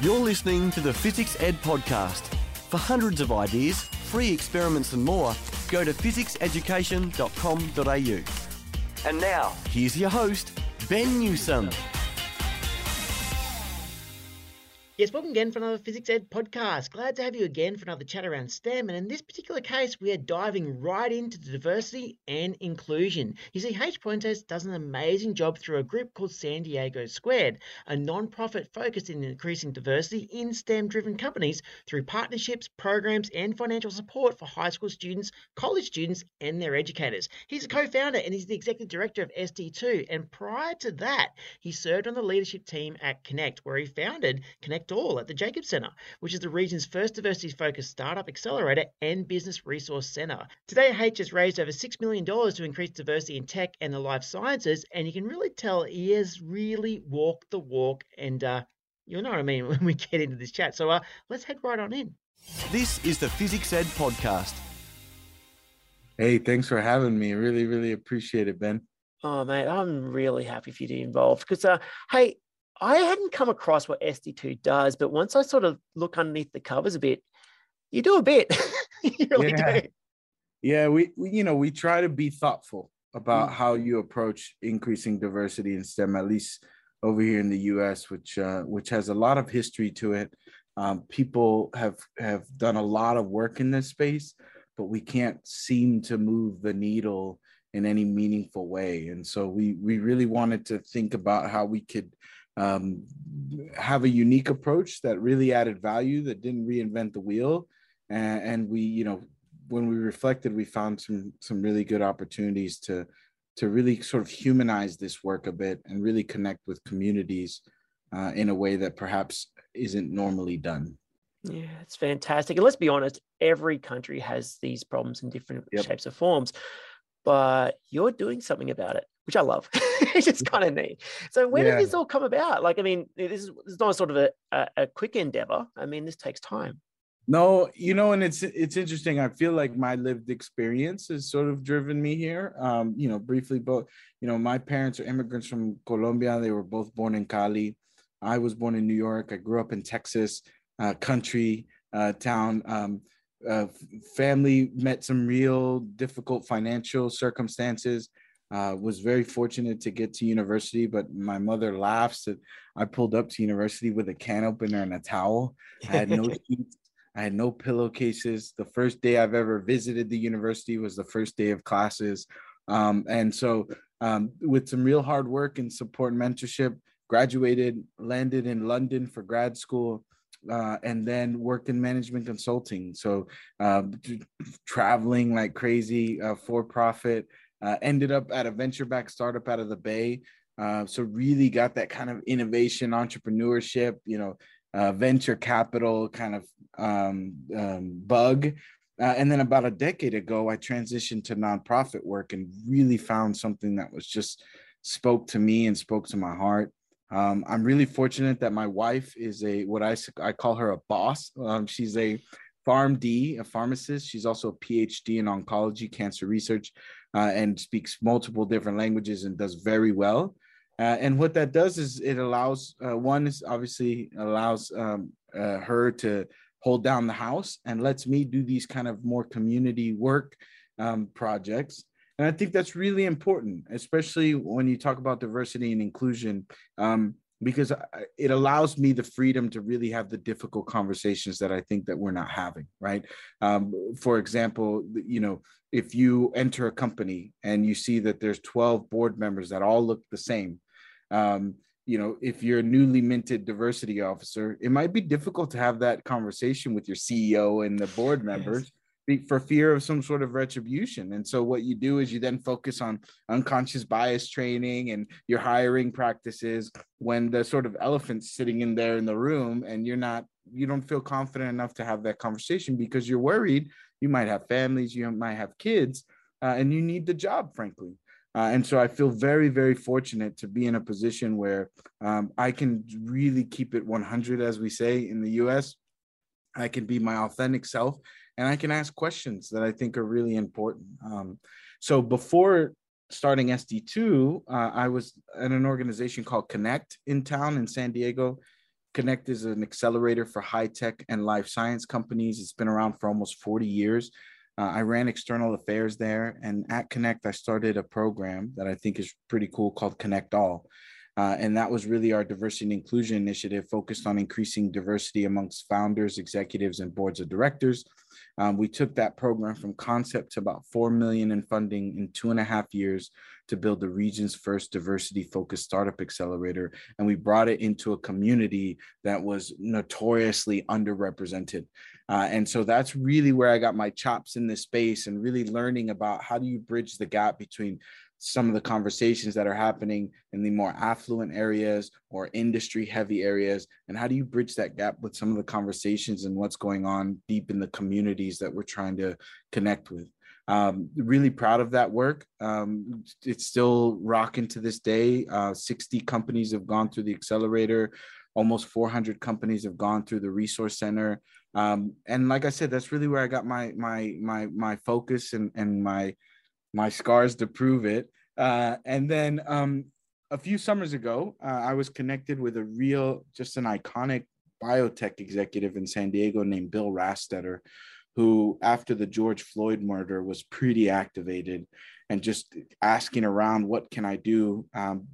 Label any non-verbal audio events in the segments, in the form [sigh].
You're listening to the Physics Ed Podcast. For hundreds of ideas, free experiments, and more, go to physicseducation.com.au. And now, here's your host, Ben Newsome. Yes, welcome again for another Physics Ed podcast. Glad to have you again for another chat around STEM. And in this particular case, we are diving right into diversity and inclusion. You see, H Puentes does an amazing job through a group called San Diego Squared, a non-profit focused in increasing diversity in STEM driven companies through partnerships, programs, and financial support for high school students, college students, and their educators. He's a co founder and he's the executive director of SD2. And prior to that, he served on the leadership team at Connect, where he founded Connect all at the Jacobs Centre, which is the region's first diversity focused startup accelerator and business resource centre. Today, H has raised over $6 million to increase diversity in tech and the life sciences, and you can really tell he has really walked the walk, and uh, you'll know what I mean [laughs] when we get into this chat. So uh, let's head right on in. This is the Physics Ed Podcast. Hey, thanks for having me. Really, really appreciate it, Ben. Oh, mate, I'm really happy for you to be involved because, uh, hey, I hadn't come across what SD2 does, but once I sort of look underneath the covers a bit, you do a bit. [laughs] you really yeah. do. Yeah, we, we, you know, we try to be thoughtful about mm. how you approach increasing diversity in STEM, at least over here in the U.S., which uh, which has a lot of history to it. Um, people have have done a lot of work in this space, but we can't seem to move the needle in any meaningful way. And so we we really wanted to think about how we could um, have a unique approach that really added value that didn't reinvent the wheel and, and, we you know when we reflected we found some some really good opportunities to to really sort of humanize this work a bit and really connect with communities uh, in a way that perhaps isn't normally done yeah, it's fantastic. And let's be honest, every country has these problems in different yep. shapes or forms, but you're doing something about it which I love. [laughs] it's just kind of neat. So when yeah. did this all come about? Like, I mean, this is, this is not sort of a, a, a quick endeavor. I mean, this takes time. No, you know, and it's it's interesting. I feel like my lived experience has sort of driven me here. Um, you know, briefly, both you know, my parents are immigrants from Colombia. They were both born in Cali. I was born in New York. I grew up in Texas, uh, country uh, town. Um, uh, family met some real difficult financial circumstances. Uh, was very fortunate to get to university, but my mother laughs that I pulled up to university with a can opener and a towel. I had no [laughs] sheets, I had no pillowcases. The first day I've ever visited the university was the first day of classes. Um, and so, um, with some real hard work and support and mentorship, graduated, landed in London for grad school. Uh, and then worked in management consulting. So, uh, traveling like crazy, uh, for profit, uh, ended up at a venture back startup out of the Bay. Uh, so really got that kind of innovation, entrepreneurship, you know, uh, venture capital kind of um, um, bug. Uh, and then about a decade ago, I transitioned to nonprofit work and really found something that was just spoke to me and spoke to my heart. Um, I'm really fortunate that my wife is a what I I call her a boss. Um, she's a PharmD, a pharmacist. She's also a PhD in oncology, cancer research uh, and speaks multiple different languages and does very well. Uh, and what that does is it allows uh, one is obviously allows um, uh, her to hold down the house and lets me do these kind of more community work um, projects. And I think that's really important, especially when you talk about diversity and inclusion. Um, because it allows me the freedom to really have the difficult conversations that I think that we're not having, right? Um, for example, you know, if you enter a company and you see that there's 12 board members that all look the same, um, you know, if you're a newly minted diversity officer, it might be difficult to have that conversation with your CEO and the board members. Yes for fear of some sort of retribution. And so what you do is you then focus on unconscious bias training and your hiring practices when the sort of elephant's sitting in there in the room and you're not you don't feel confident enough to have that conversation because you're worried you might have families, you might have kids, uh, and you need the job, frankly. Uh, and so I feel very, very fortunate to be in a position where um, I can really keep it 100, as we say in the US. I can be my authentic self and I can ask questions that I think are really important. Um, so before starting SD2, uh, I was at an organization called Connect in town in San Diego. Connect is an accelerator for high tech and life science companies. It's been around for almost 40 years. Uh, I ran external affairs there. And at Connect, I started a program that I think is pretty cool called Connect All. Uh, and that was really our diversity and inclusion initiative focused on increasing diversity amongst founders, executives, and boards of directors. Um, we took that program from concept to about 4 million in funding in two and a half years to build the region's first diversity focused startup accelerator. And we brought it into a community that was notoriously underrepresented. Uh, and so that's really where I got my chops in this space and really learning about how do you bridge the gap between some of the conversations that are happening in the more affluent areas or industry heavy areas? And how do you bridge that gap with some of the conversations and what's going on deep in the communities that we're trying to connect with? Um, really proud of that work. Um, it's still rocking to this day. Uh, 60 companies have gone through the accelerator. Almost 400 companies have gone through the resource center. Um, and like i said that's really where i got my my my my focus and and my my scars to prove it. Uh, and then um, a few summers ago, uh, I was connected with a real, just an iconic biotech executive in San Diego named Bill Rastetter, who, after the George Floyd murder, was pretty activated and just asking around, what can I do? Um,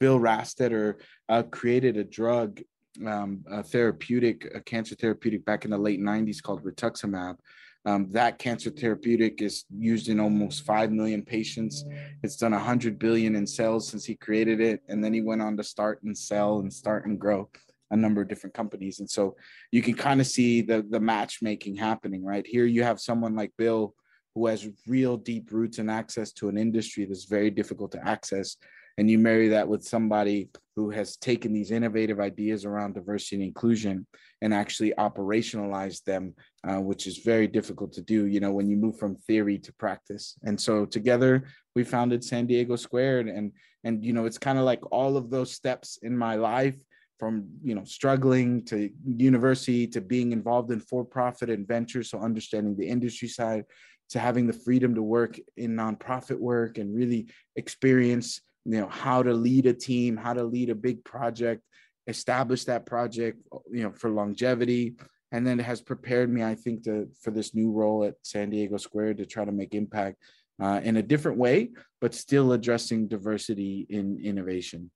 Bill Rastetter uh, created a drug, um, a therapeutic, a cancer therapeutic back in the late 90s called rituximab um, that cancer therapeutic is used in almost 5 million patients. It's done 100 billion in sales since he created it. And then he went on to start and sell and start and grow a number of different companies. And so you can kind of see the, the matchmaking happening, right? Here you have someone like Bill who has real deep roots and access to an industry that's very difficult to access and you marry that with somebody who has taken these innovative ideas around diversity and inclusion and actually operationalized them uh, which is very difficult to do you know when you move from theory to practice. And so together we founded san diego squared and and you know it's kind of like all of those steps in my life from you know struggling to university to being involved in for-profit and ventures so understanding the industry side to having the freedom to work in nonprofit work and really experience you know how to lead a team how to lead a big project establish that project you know for longevity. And then it has prepared me i think to for this new role at san diego square to try to make impact uh, in a different way but still addressing diversity in innovation.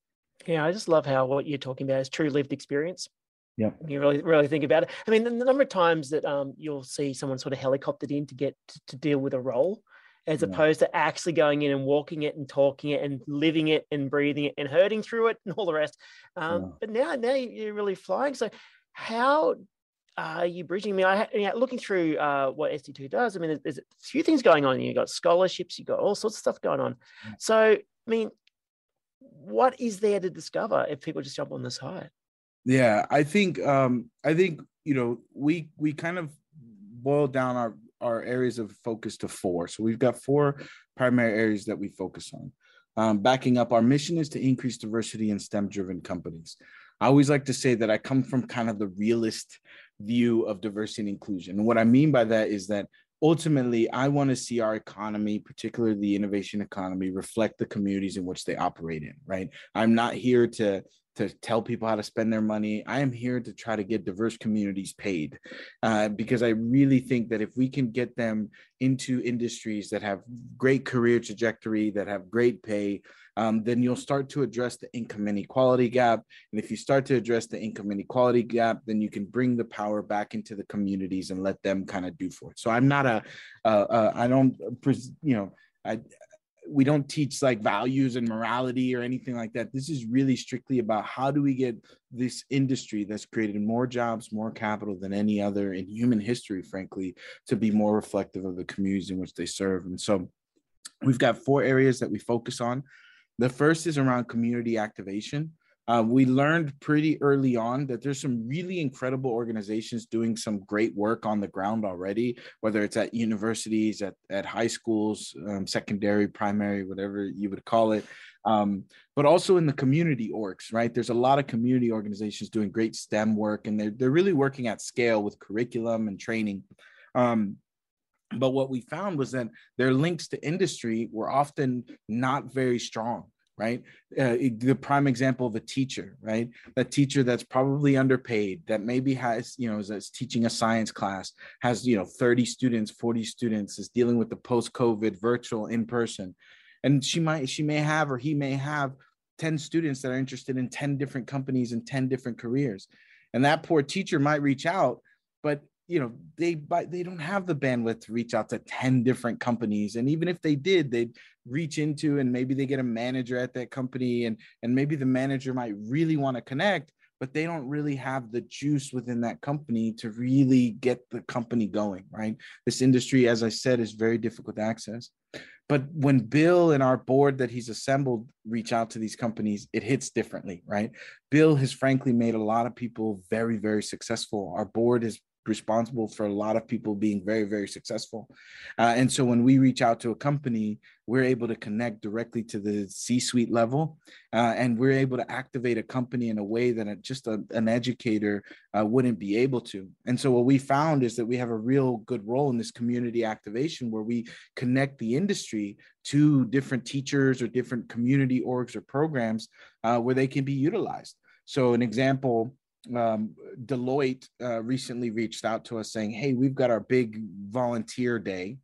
Yeah i just love how what you're talking about is true lived experience. Yeah. You really really think about it. I mean the, number of times that um, you'll see someone sort of helicoptered in to get to, to deal with a role as yeah. opposed to actually going in and walking it and talking it and living it and breathing it and hurting through it [laughs] and all the rest. Um, yeah. But now, now you're really flying. So, how are you bridging? I mean, I you know, looking through uh, what SD2 does. I mean, there's, there's, a few things going on. You've got scholarships, you've got all sorts of stuff going on. So, I mean, what is there to discover if people just jump on this high? Yeah, I think um, I think you know we we kind of boil down our our areas of focus to four. So we've got four primary areas that we focus on. Um, backing up, our mission is to increase diversity in STEM driven companies. I always like to say that I come from kind of the realist view of diversity and inclusion. And what I mean by that is that ultimately, I want to see our economy, particularly the innovation economy, reflect the communities in which they operate in, right? I'm not here to to tell people how to spend their money. I am here to try to get diverse communities paid uh, because I really think that if we can get them into industries that have great career trajectory, that have great pay, um, then you'll start to address the income inequality gap. And if you start to address the income inequality gap, then you can bring the power back into the communities and let them kind of do for it. So I'm not a, uh, uh, I don't, you know, I, we don't teach like values and morality or anything like that. This is really strictly about how do we get this industry that's created more jobs, more capital than any other in human history, frankly, to be more reflective of the communities in which they serve. And so we've got four areas that we focus on. The first is around community activation. Uh, we learned pretty early on that there's some really incredible organizations doing some great work on the ground already, whether it's at universities, at, at high schools, um, secondary, primary, whatever you would call it, um, but also in the community orgs, right? There's a lot of community organizations doing great STEM work, and they're, they're really working at scale with curriculum and training. Um, but what we found was that their links to industry were often not very strong right? Uh, the prime example of a teacher, right? That teacher that's probably underpaid, that maybe has, you know, is, is teaching a science class, has, you know, 30 students, 40 students, is dealing with the post-COVID virtual in person. And she might, she may have, or he may have 10 students that are interested in 10 different companies and 10 different careers. And that poor teacher might reach out, but you know they they don't have the bandwidth to reach out to 10 different companies and even if they did they'd reach into and maybe they get a manager at that company and and maybe the manager might really want to connect but they don't really have the juice within that company to really get the company going right? This industry as i said is very difficult to access. But when bill and our board that he's assembled reach out to these companies it hits differently right? Bill has frankly made a lot of people very very successful. Our board is responsible for a lot of people being very very successful. Uh, and so when we reach out to a company we're able to connect directly to the c suite level uh, and we're able to activate a company in a way that just a, an educator uh, wouldn't be able to. And so what we found is that we have a real good role in this community activation where we connect the industry to different teachers or different community orgs or programs uh, where they can be utilized. So an example um, Deloitte uh, recently reached out to us saying, "Hey, we've got our big volunteer day,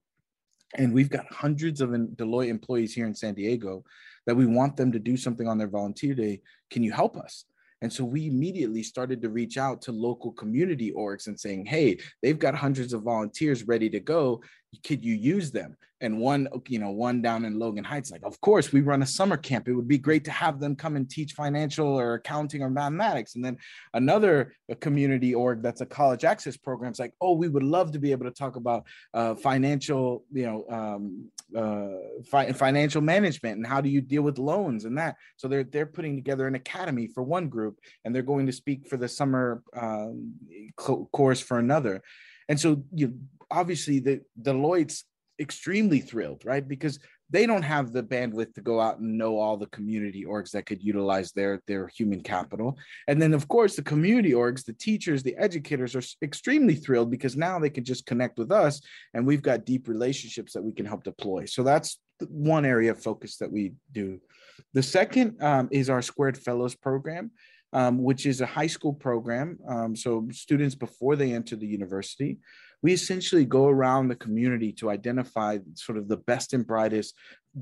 and we've got hundreds of Deloitte employees here in San Diego that we want them to do something on their volunteer day. Can you help us?" And so we immediately started to reach out to local community orgs and saying, "Hey, they've got hundreds of volunteers ready to go. Could you use them?" and one you know one down in logan heights like of course we run a summer camp. It would be great to have them come and teach financial or accounting or mathematics. And then another community org that's a college access program is like oh we would love to be able to talk about uh, financial you know um, uh, fi- financial management and how do you deal with loans and that. So they're they're putting together an academy for one group and they're going to speak for the summer um, course for another. And so you obviously the Deloitte's extremely thrilled, right? Because they don't have the bandwidth to go out and know all the community orgs that could utilize their their human capital. And then of course the community orgs, the teachers, the educators are extremely thrilled because now they can just connect with us and we've got deep relationships that we can help deploy. So that's one area of focus that we do. The second um, is our Squared Fellows program. Um, which is a high school program. Um, so students before they enter the university, we essentially go around the community to identify sort of the best and brightest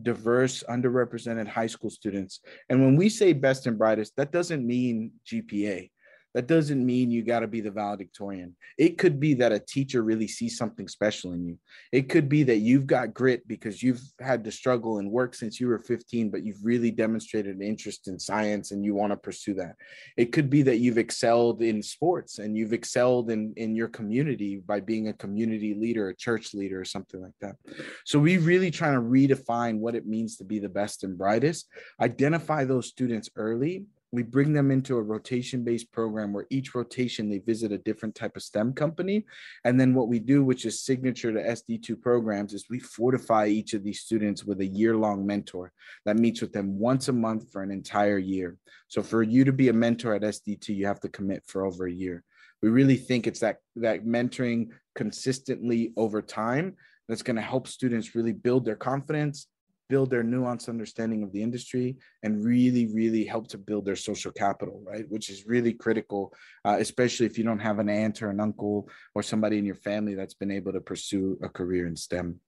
diverse underrepresented high school students. And when we say best and brightest that doesn't mean gpa that doesn't mean you got to be the valedictorian. It could be that a teacher really sees something special in you. It could be that you've got grit because you've had to struggle and work since you were 15, but you've really demonstrated an interest in science and you want to pursue that. It could be that you've excelled in sports and you've excelled in, in your community by being a community leader, a church leader, or something like that. So we really trying to redefine what it means to be the best and brightest, identify those students early we bring them into a rotation based program where each rotation they visit a different type of STEM company. And then what we do, which is signature to SD2 programs, is we fortify each of these students with a year long mentor that meets with them once a month for an entire year. So for you to be a mentor at SD2, you have to commit for over a year. We really think it's that, that mentoring consistently over time that's going to help students really build their confidence build their nuanced understanding of the industry and really really help to build their social capital right? Which is really critical uh, especially if you don't have an aunt or an uncle or somebody in your family that's been able to pursue a career in stem.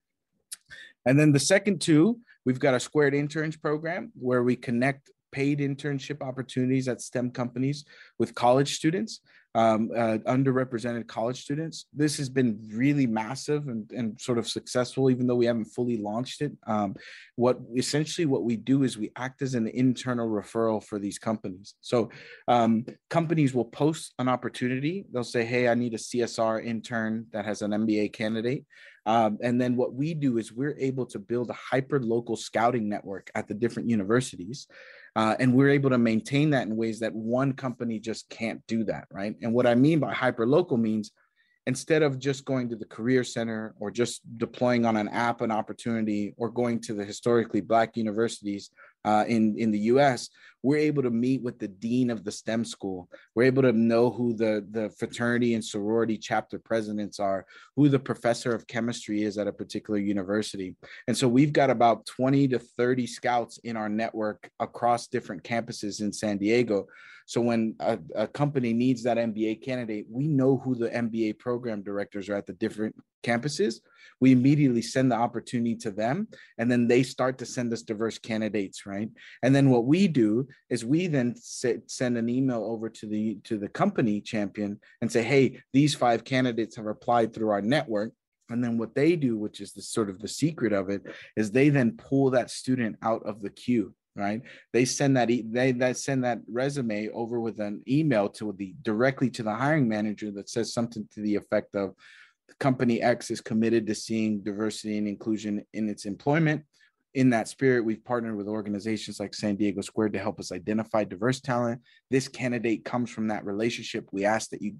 And then the second two we've got a squared interns program where we connect paid internship opportunities at STEM companies with college students um, uh, underrepresented college students. This has been really massive and, and sort of successful, even though we haven't fully launched it. Um, what essentially what we do is we act as an internal referral for these companies. So um, companies will post an opportunity. They'll say, "Hey, I need a CSR intern that has an MBA candidate." Um, and then what we do is we're able to build a hyper local scouting network at the different universities uh, and we're able to maintain that in ways that one company just can't do that, right? And what I mean by hyper local means instead of just going to the career center or just deploying on an app an opportunity or going to the historically black universities uh, in in the U.S., we're able to meet with the dean of the STEM school. We're able to know who the the fraternity and sorority chapter presidents are, who the professor of chemistry is at a particular university, and so we've got about twenty to thirty scouts in our network across different campuses in San Diego. So when a, a company needs that MBA candidate, we know who the MBA program directors are at the different campuses. We immediately send the opportunity to them and then they start to send us diverse candidates right? And then what we do is we then send an email over to the to the company champion and say hey these five candidates have applied through our network. And then what they do which is the sort of the secret of it is they then pull that student out of the queue right they send that e- they that send that resume over with an email to the directly to the hiring manager that says something to the effect of company X is committed to seeing diversity and inclusion in its employment. In that spirit, we've partnered with organizations like San Diego Squared to help us identify diverse talent. This candidate comes from that relationship. We ask that you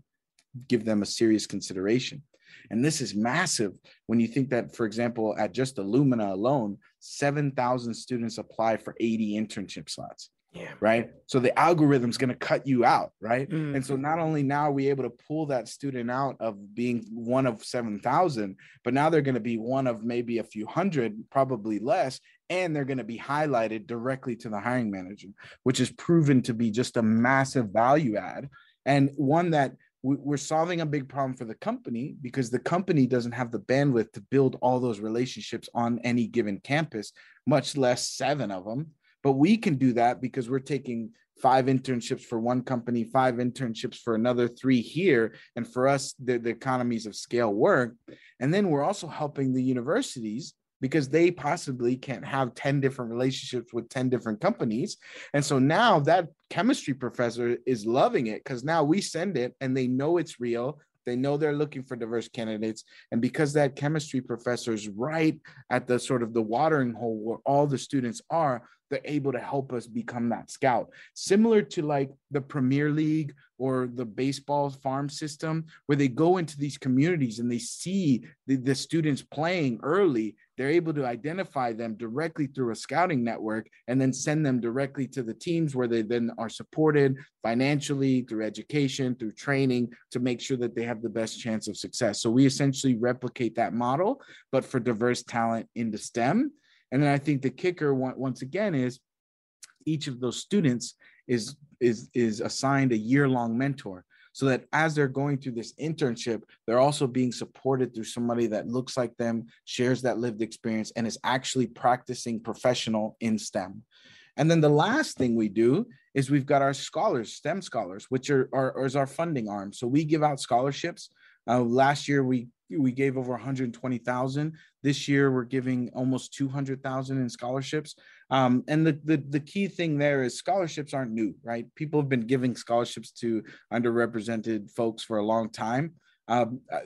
give them a serious consideration. And this is massive when you think that, for example, at just Illumina alone, 7,000 students apply for 80 internship slots. Yeah. Right. So the algorithm's going to cut you out. Right. Mm. And so not only now are we able to pull that student out of being one of 7,000, but now they're going to be one of maybe a few hundred, probably less. And they're going to be highlighted directly to the hiring manager, which is proven to be just a massive value add and one that we're solving a big problem for the company because the company doesn't have the bandwidth to build all those relationships on any given campus, much less seven of them. But we can do that because we're taking five internships for one company, five internships for another, three here. And for us, the, the economies of scale work. And then we're also helping the universities because they possibly can't have 10 different relationships with 10 different companies. And so now that chemistry professor is loving it because now we send it and they know it's real. They know they're looking for diverse candidates. And because that chemistry professor is right at the sort of the watering hole where all the students are, they're able to help us become that scout. Similar to like the Premier League or the baseball farm system, where they go into these communities and they see the, the students playing early, they're able to identify them directly through a scouting network and then send them directly to the teams where they then are supported financially through education, through training to make sure that they have the best chance of success. So we essentially replicate that model, but for diverse talent into STEM and then I think the kicker once again is each of those students is is is assigned a year long mentor so that as they're going through this internship they're also being supported through somebody that looks like them shares that lived experience and is actually practicing professional in stem. And then the last thing we do is we've got our scholars stem scholars which are, are, are is our funding arm. So we give out scholarships. Uh, last year we we gave over 120,000. This year we're giving almost 200,000 in scholarships. Um, and the, the the key thing there is scholarships aren't new, right? People have been giving scholarships to underrepresented folks for a long time. Um, uh,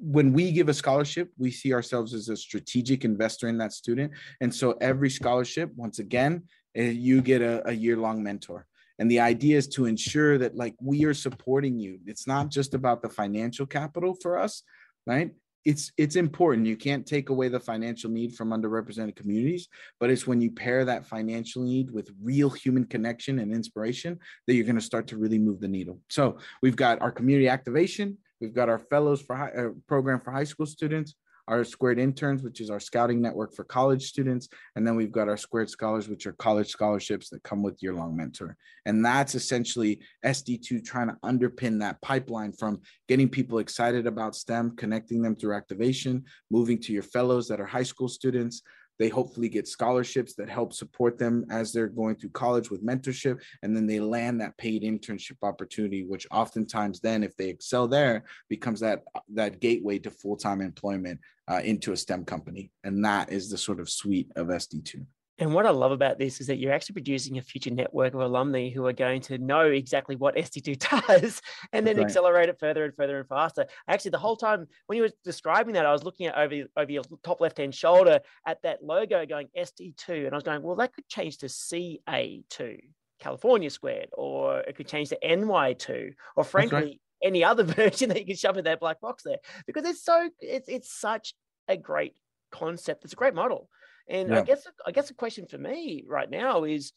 when we give a scholarship, we see ourselves as a strategic investor in that student. And so every scholarship, once again, eh, you get a, a year long mentor and the idea is to ensure that like we are supporting you it's not just about the financial capital for us right? It's it's important. You can't take away the financial need from underrepresented communities but it's when you pair that financial need with real human connection and inspiration that you're going to start to really move the needle. So we've got our community activation we've got our fellows for high, uh, program for high school students our Squared Interns, which is our scouting network for college students. And then we've got our Squared Scholars, which are college scholarships that come with year long mentor. And that's essentially SD2 trying to underpin that pipeline from getting people excited about STEM, connecting them through activation, moving to your fellows that are high school students, they hopefully get scholarships that help support them as they're going through college with mentorship. And then they land that paid internship opportunity, which oftentimes then, if they excel there, becomes that, that gateway to full time employment uh, into a STEM company. And that is the sort of suite of SD2. And what I love about this is that you're actually producing a future network of alumni who are going to know exactly what SD2 [laughs] does and then right. accelerate it further and further and faster. Actually, the whole time when you were describing that, I was looking at over, over your top left hand shoulder at that logo going SD2. And I was going, well, that could change to CA2, California squared, or it could change to NY2, or frankly, right. any other [laughs] version that you can shove in that black box there because it's so, it's, it's such a great concept. It's a great model And Yeah. I guess I guess the question for me right now is,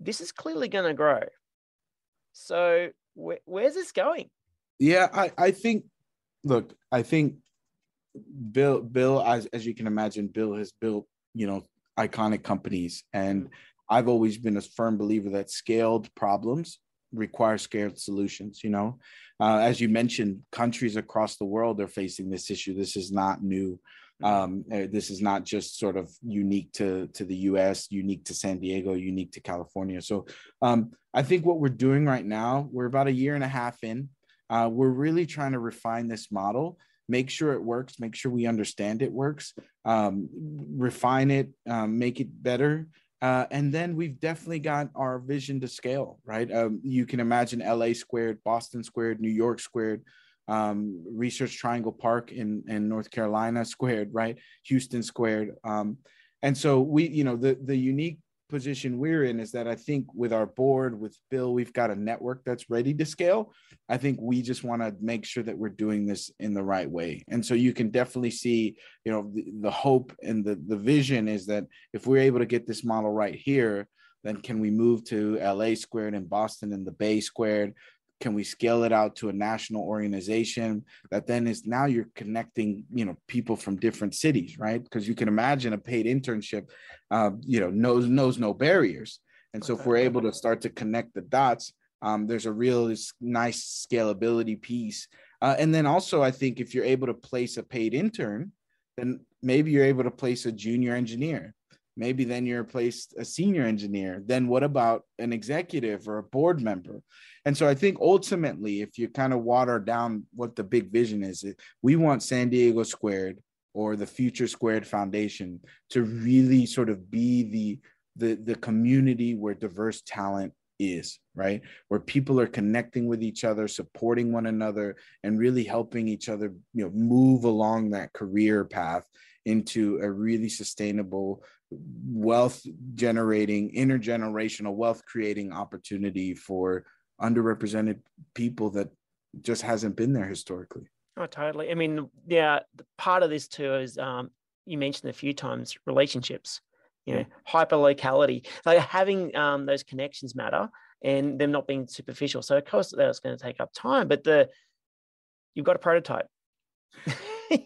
this is clearly going to grow. So where, where's this going? Yeah, I, I think look, I think Bill Bill as as you can imagine, Bill has built, you know, iconic companies and I've always been a firm believer that scaled problems require scaled solutions, you know. Uh, as you mentioned, countries across the world are facing this issue. This is not new. Um, uh, this is not just sort of unique to to the U.S., unique to San Diego, unique to California. So um, I think what we're doing right now, we're about a year and a half in. Uh, we're really trying to refine this model, make sure it works, make sure we understand it works, um, refine it, um, make it better. Uh, and then we've definitely got our vision to scale, right? Um, you can imagine LA squared, Boston squared, New York squared, um, Research Triangle Park in, in North Carolina squared, right? Houston squared. Um, and so we, you know, the, the unique position we're in is that I think with our board, with Bill, we've got a network that's ready to scale. I think we just want to make sure that we're doing this in the right way. And so you can definitely see, you know, the, the hope and the, the vision is that if we're able to get this model right here, then can we move to LA squared and Boston and the Bay squared? Can we scale it out to a national organization that then is now you're connecting, you know, people from different cities, right? Because you can imagine a paid internship, uh, you know, knows knows no barriers. And so if we're able to start to connect the dots, um, there's a real nice scalability piece. Uh, and then also, I think if you're able to place a paid intern, then maybe you're able to place a junior engineer. Maybe then you're placed a senior engineer. Then what about an executive or a board member? And so I think ultimately, if you kind of water down what the big vision is, we want San Diego Squared or the Future Squared Foundation to really sort of be the the, the community where diverse talent is, right? Where people are connecting with each other, supporting one another, and really helping each other, you know, move along that career path into a really sustainable wealth generating intergenerational wealth creating opportunity for underrepresented people that just hasn't been there historically Oh, totally. I mean, yeah, part of this too is um, you mentioned a few times relationships, you know, hyper locality. Like having um, those connections matter and them not being superficial. So of course that's going to take up time, but the you've got a prototype.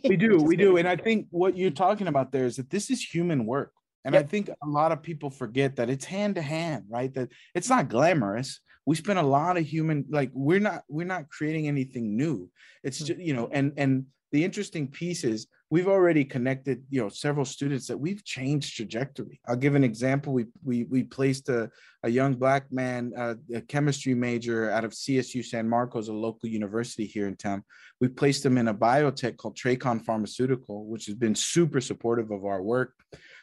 we do, [laughs] we do. And I think what you're talking about there is that this is human work. And Yep. I think a lot of people forget that it's hand to hand, right? That it's not glamorous. We spend a lot of human, like we're not, we're not creating anything new. It's just, you know, and and the interesting piece is we've already connected, you know, several students that we've changed trajectory. I'll give an example. We we we placed a, a young black man, uh, a chemistry major out of CSU San Marcos, a local university here in town. We placed him in a biotech called Tracon Pharmaceutical, which has been super supportive of our work.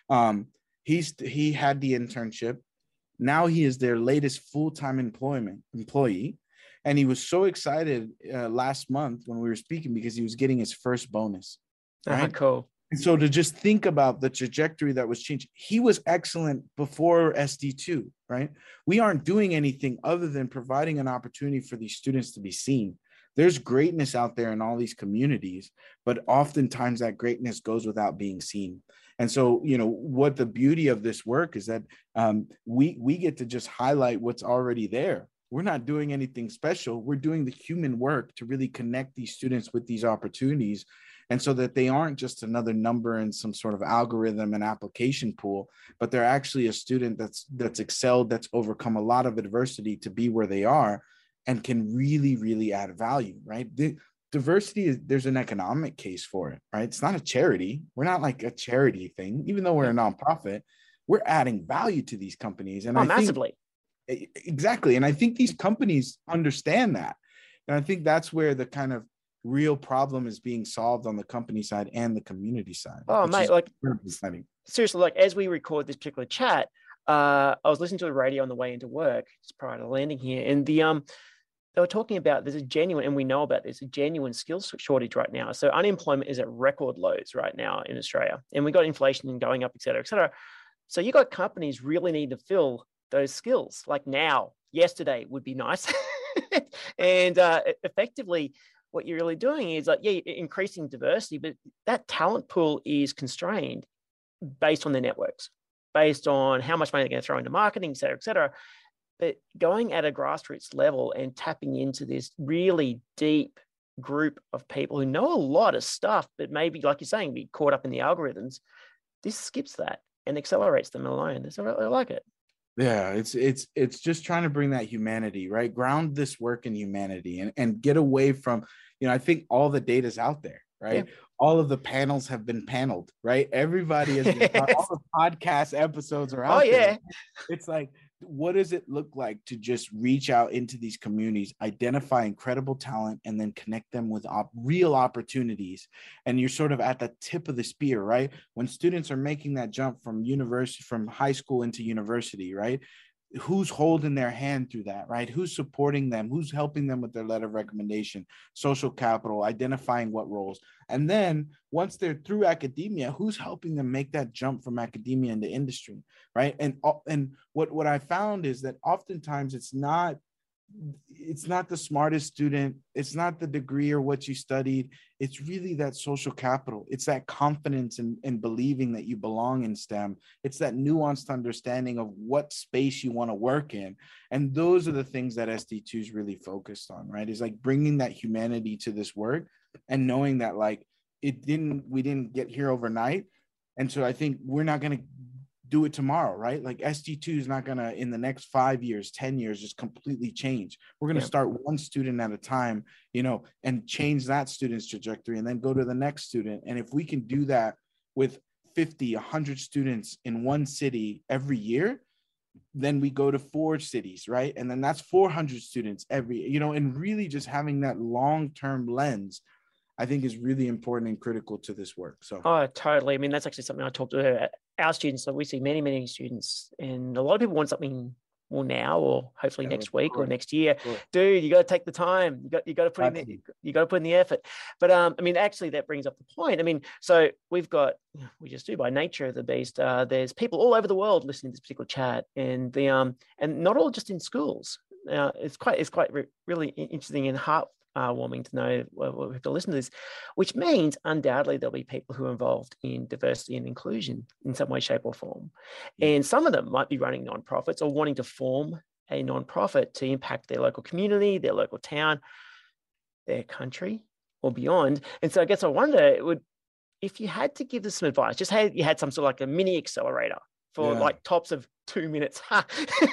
Um, he's he had the internship. Now he is their latest full-time employment employee, and he was so excited uh, last month when we were speaking because he was getting his first bonus. Right. cool. And so to just think about the trajectory that was changed, he was excellent before SD2, right? We aren't doing anything other than providing an opportunity for these students to be seen. There's greatness out there in all these communities, but oftentimes that greatness goes without being seen. And so, you know, what the beauty of this work is that um, we we get to just highlight what's already there. We're not doing anything special. We're doing the human work to really connect these students with these opportunities and so that they aren't just another number in some sort of algorithm and application pool but they're actually a student that's that's excelled that's overcome a lot of adversity to be where they are and can really really add value right the, diversity is there's an economic case for it right? It's not a charity. We're not like a charity thing. Even though we're a nonprofit we're adding value to these companies. And Oh, i think massively. E- exactly. And i think these companies understand that. And i think that's where the kind of real problem is being solved on the company side and the community side Oh, mate, like exciting. seriously, like as we record this particular chat, uh, I was listening to the radio on the way into work just prior to landing here, and the um, they were talking about there's a genuine, and we know about this, a genuine skills shortage right now. So unemployment is at record lows right now in Australia, and we got inflation going up, et cetera, et cetera. So you got companies really need to fill those skills like now. Yesterday would be nice, [laughs] and uh, effectively. What you're really doing is like, yeah, increasing diversity, but that talent pool is constrained based on their networks, based on how much money they're going to throw into marketing, et cetera, et cetera. But going at a grassroots level and tapping into this really deep group of people who know a lot of stuff, but maybe, like you're saying, be caught up in the algorithms, this skips that and accelerates them alone. So I like it. Yeah, it's it's it's just trying to bring that humanity, right? Ground this work in humanity and, and get away from, you know, I think all the data's out there, right? Yeah. All of the panels have been paneled, right? Everybody has been [laughs] all the podcast episodes are oh, out. Oh, yeah. There. It's like what does it look like to just reach out into these communities identify incredible talent and then connect them with op- real opportunities? And you're sort of at the tip of the spear right? When students are making that jump from university from high school into university right who's holding their hand through that, right? Who's supporting them? Who's helping them with their letter of recommendation, social capital, identifying what roles. And then once they're through academia, who's helping them make that jump from academia into industry, right? And uh, and what what I found is that oftentimes it's not it's not the smartest student. It's not the degree or what you studied. It's really that social capital. It's that confidence and, in believing that you belong in stem. It's that nuanced understanding of what space you want to work in. And those are the things that sd2 is really focused on right? Is like bringing that humanity to this work and knowing that like it didn't we didn't get here overnight. And so i think we're not going to do it tomorrow, right? Like SD2 is not going to, in the next five years, 10 years, just completely change. We're going to yeah. start one student at a time, you know, and change that student's trajectory and then go to the next student. And if we can do that with 50, 100 students in one city every year, then we go to four cities, right? And then that's 400 students every, you know, and really just having that long term lens I think is really important and critical to this work. So, oh, totally. I mean, that's actually something I talked to our students. So we see many, many students, and a lot of people want something well now or hopefully yeah, next week or next year. Dude, you got to take the time. You got you got to put in the, you got to put in the effort. But um, I mean, actually, that brings up the point. I mean, so we've got we just do by nature of the beast. Uh, there's people all over the world listening to this particular chat, and the um, and not all just in schools. Uh, it's quite it's quite re- really interesting and heart uh, warming to know we have to listen to this, which means undoubtedly there'll be people who are involved in diversity and inclusion in some way, shape, or form. And some of them might be running nonprofits or wanting to form a nonprofit to impact their local community, their local town, their country, or beyond. And so I guess I wonder it would if you had to give us some advice, just had you had some sort of like a mini accelerator for yeah. like tops of two minutes, [laughs] yeah,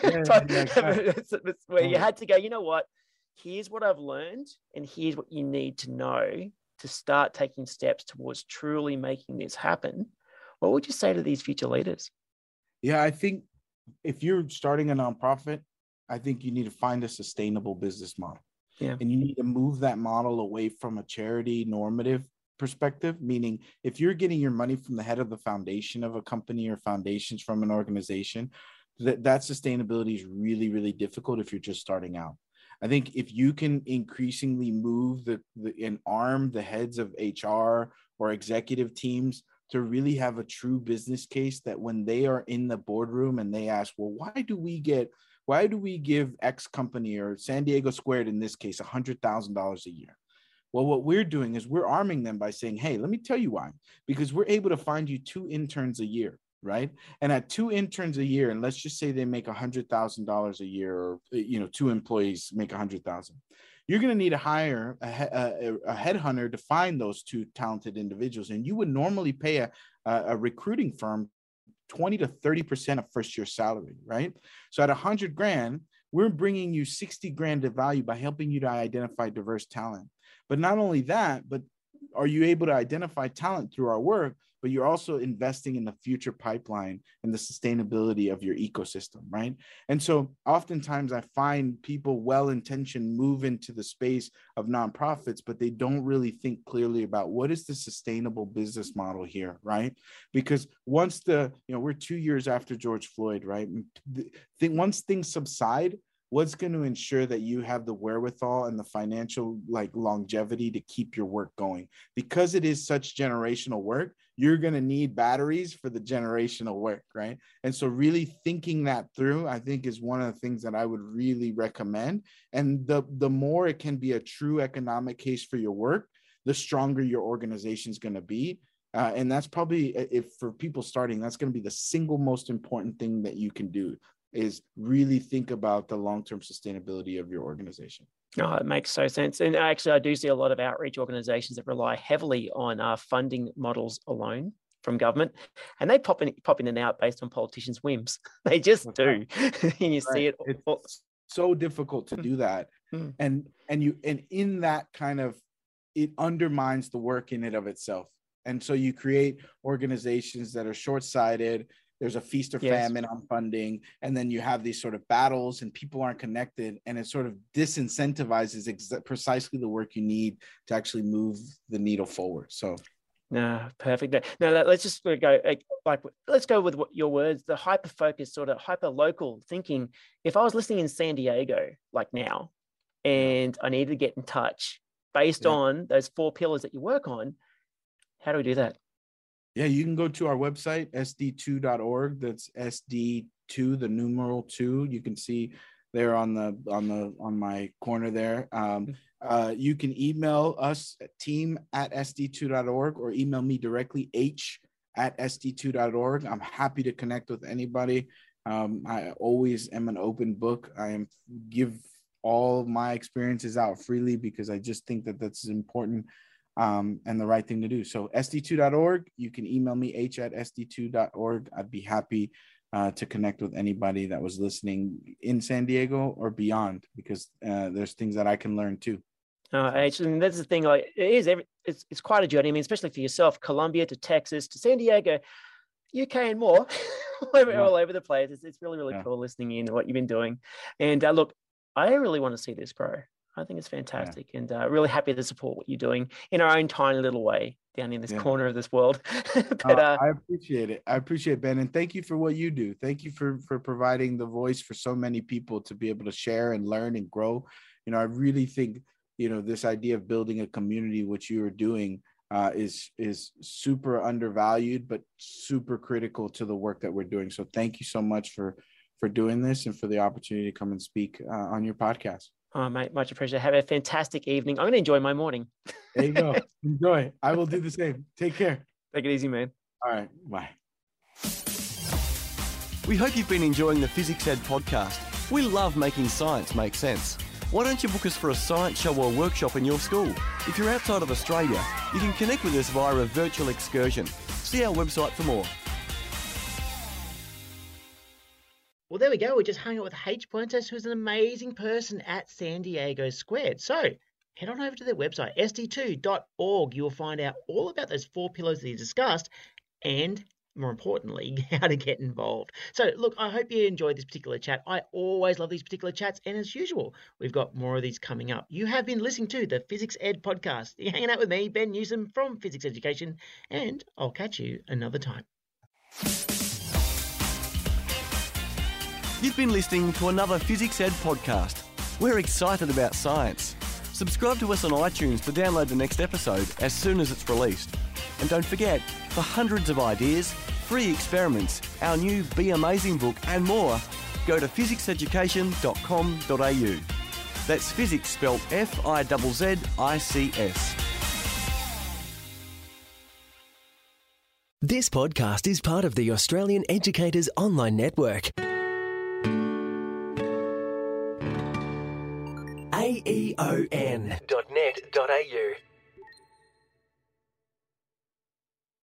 yeah, [laughs] where you had to go, you know what, here's what I've learned, and here's what you need to know to start taking steps towards truly making this happen, what would you say to these future leaders? Yeah, I think if you're starting a nonprofit, I think you need to find a sustainable business model. Yeah. And you need to move that model away from a charity normative perspective, meaning if you're getting your money from the head of the foundation of a company or foundations from an organization, that, that sustainability is really, really difficult if you're just starting out. I think if you can increasingly move the, the and arm the heads of HR or executive teams to really have a true business case that when they are in the boardroom and they ask, well, why do we get why do we give X company or San Diego Squared in this case $100,000 a year? Well, what we're doing is we're arming them by saying, hey, let me tell you why. Because we're able to find you two interns a year right? And at two interns a year, and let's just say they make a hundred thousand dollars a year, or eh, you know, two employees make a hundred thousand. You're going to need to hire a, a, a, headhunter to find those two talented individuals, and you would normally pay a, a recruiting firm 20 to 30 percent of first year salary, right? So at a hundred grand, we're bringing you 60 grand of value by helping you to identify diverse talent. But not only that, but are you able to identify talent through our work but you're also investing in the future pipeline and the sustainability of your ecosystem, right? And so oftentimes I find people well intentioned move into the space of nonprofits, but they don't really think clearly about what is the sustainable business model here, right? Because once the, you know, we're two years after George Floyd, right? Think once things subside, what's going to ensure that you have the wherewithal and the financial like longevity to keep your work going because it is such generational work you're going to need batteries for the generational work, right? And so, really thinking that through, I think, is one of the things that I would really recommend. And the the more it can be a true economic case for your work, the stronger your organization is going to be. uh, and that's probably if for people starting that's going to be the single most important thing that you can do is really think about the long-term sustainability of your organization no, it makes so sense. And actually, I do see a lot of outreach organizations that rely heavily on uh, funding models alone from government, and they pop in, pop in and out based on politicians' whims. [laughs] They just [laughs] do, [laughs] and you right. see it. It's so difficult to do that, hmm. and and you and in that kind of, it undermines the work in it of itself, and so you create organizations that are short-sighted there's a feast or yes. famine on funding and then you have these sort of battles and people aren't connected and it sort of disincentivizes ex- precisely the work you need to actually move the needle forward so no, perfect. Now let's just go like let's go with what your words, the hyper focused sort of hyper local thinking. If I was listening in San Diego like now, and I needed to get in touch based yeah. on those four pillars that you work on, how do we do that? Yeah, you can go to our website, sd2.org. That's SD2, the numeral two. You can see there on the on the on my corner there. Um, mm-hmm. uh, you can email us team at sd2.org or email me directly, h at sd2.org. I'm happy to connect with anybody. Um, I always am an open book. I am give all my experiences out freely because I just think that that's important um, and the right thing to do. So sd2.org, you can email me h at sd2.org. I'd be happy uh, to connect with anybody that was listening in San Diego or beyond because uh, there's things that I can learn too. Uh, and that's the thing. Like it is, every, it's it's quite a journey. I mean, especially for yourself, Colombia to Texas to San Diego, UK and more, [laughs] yeah. all over the place. It's, it's really really yeah. cool listening in what you've been doing. And uh, look, I really want to see this grow. I think it's fantastic yeah. and uh, really happy to support what you're doing in our own tiny little way down in this yeah. corner of this world. [laughs] but uh, I appreciate it. I appreciate it, Ben, and thank you for what you do. Thank you for for providing the voice for so many people to be able to share and learn and grow. You know, I really think you know this idea of building a community, which you are doing, uh, is is super undervalued, but super critical to the work that we're doing. So thank you so much for for doing this and for the opportunity to come and speak uh, on your podcast. Oh, mate, much appreciated. Have a fantastic evening. I'm going to enjoy my morning. there you go. [laughs] Enjoy. I will do the same. Take care. Take it easy, man. All right. Bye. We hope you've been enjoying the Fizzics Ed podcast. We love making science make sense. Why don't you book us for a science show or workshop in your school? If you're outside of Australia, you can connect with us via a virtual excursion. See our website for more. Well, there we go. We just hung out with H. Puentes, who's an amazing person at San Diego Squared. So head on over to their website, sd2.org. You'll find out all about those four pillars that he discussed and more importantly, [laughs] how to get involved. So, look, I hope you enjoyed this particular chat. I always love these particular chats, and as usual, we've got more of these coming up. You have been listening to the Fizzics Ed podcast. You're hanging out with me, Ben Newsome from Fizzics Education, and I'll catch you another time. You've been listening to another Fizzics Ed podcast. We're excited about science. Subscribe to us on iTunes to download the next episode as soon as it's released. And don't forget, for hundreds of ideas, free experiments, our new Be Amazing book, and more, go to fizzicseducation.com.au. That's Fizzics spelled F I Z Z I C S. This podcast is part of the Australian Educators Online Network. aeon.net.au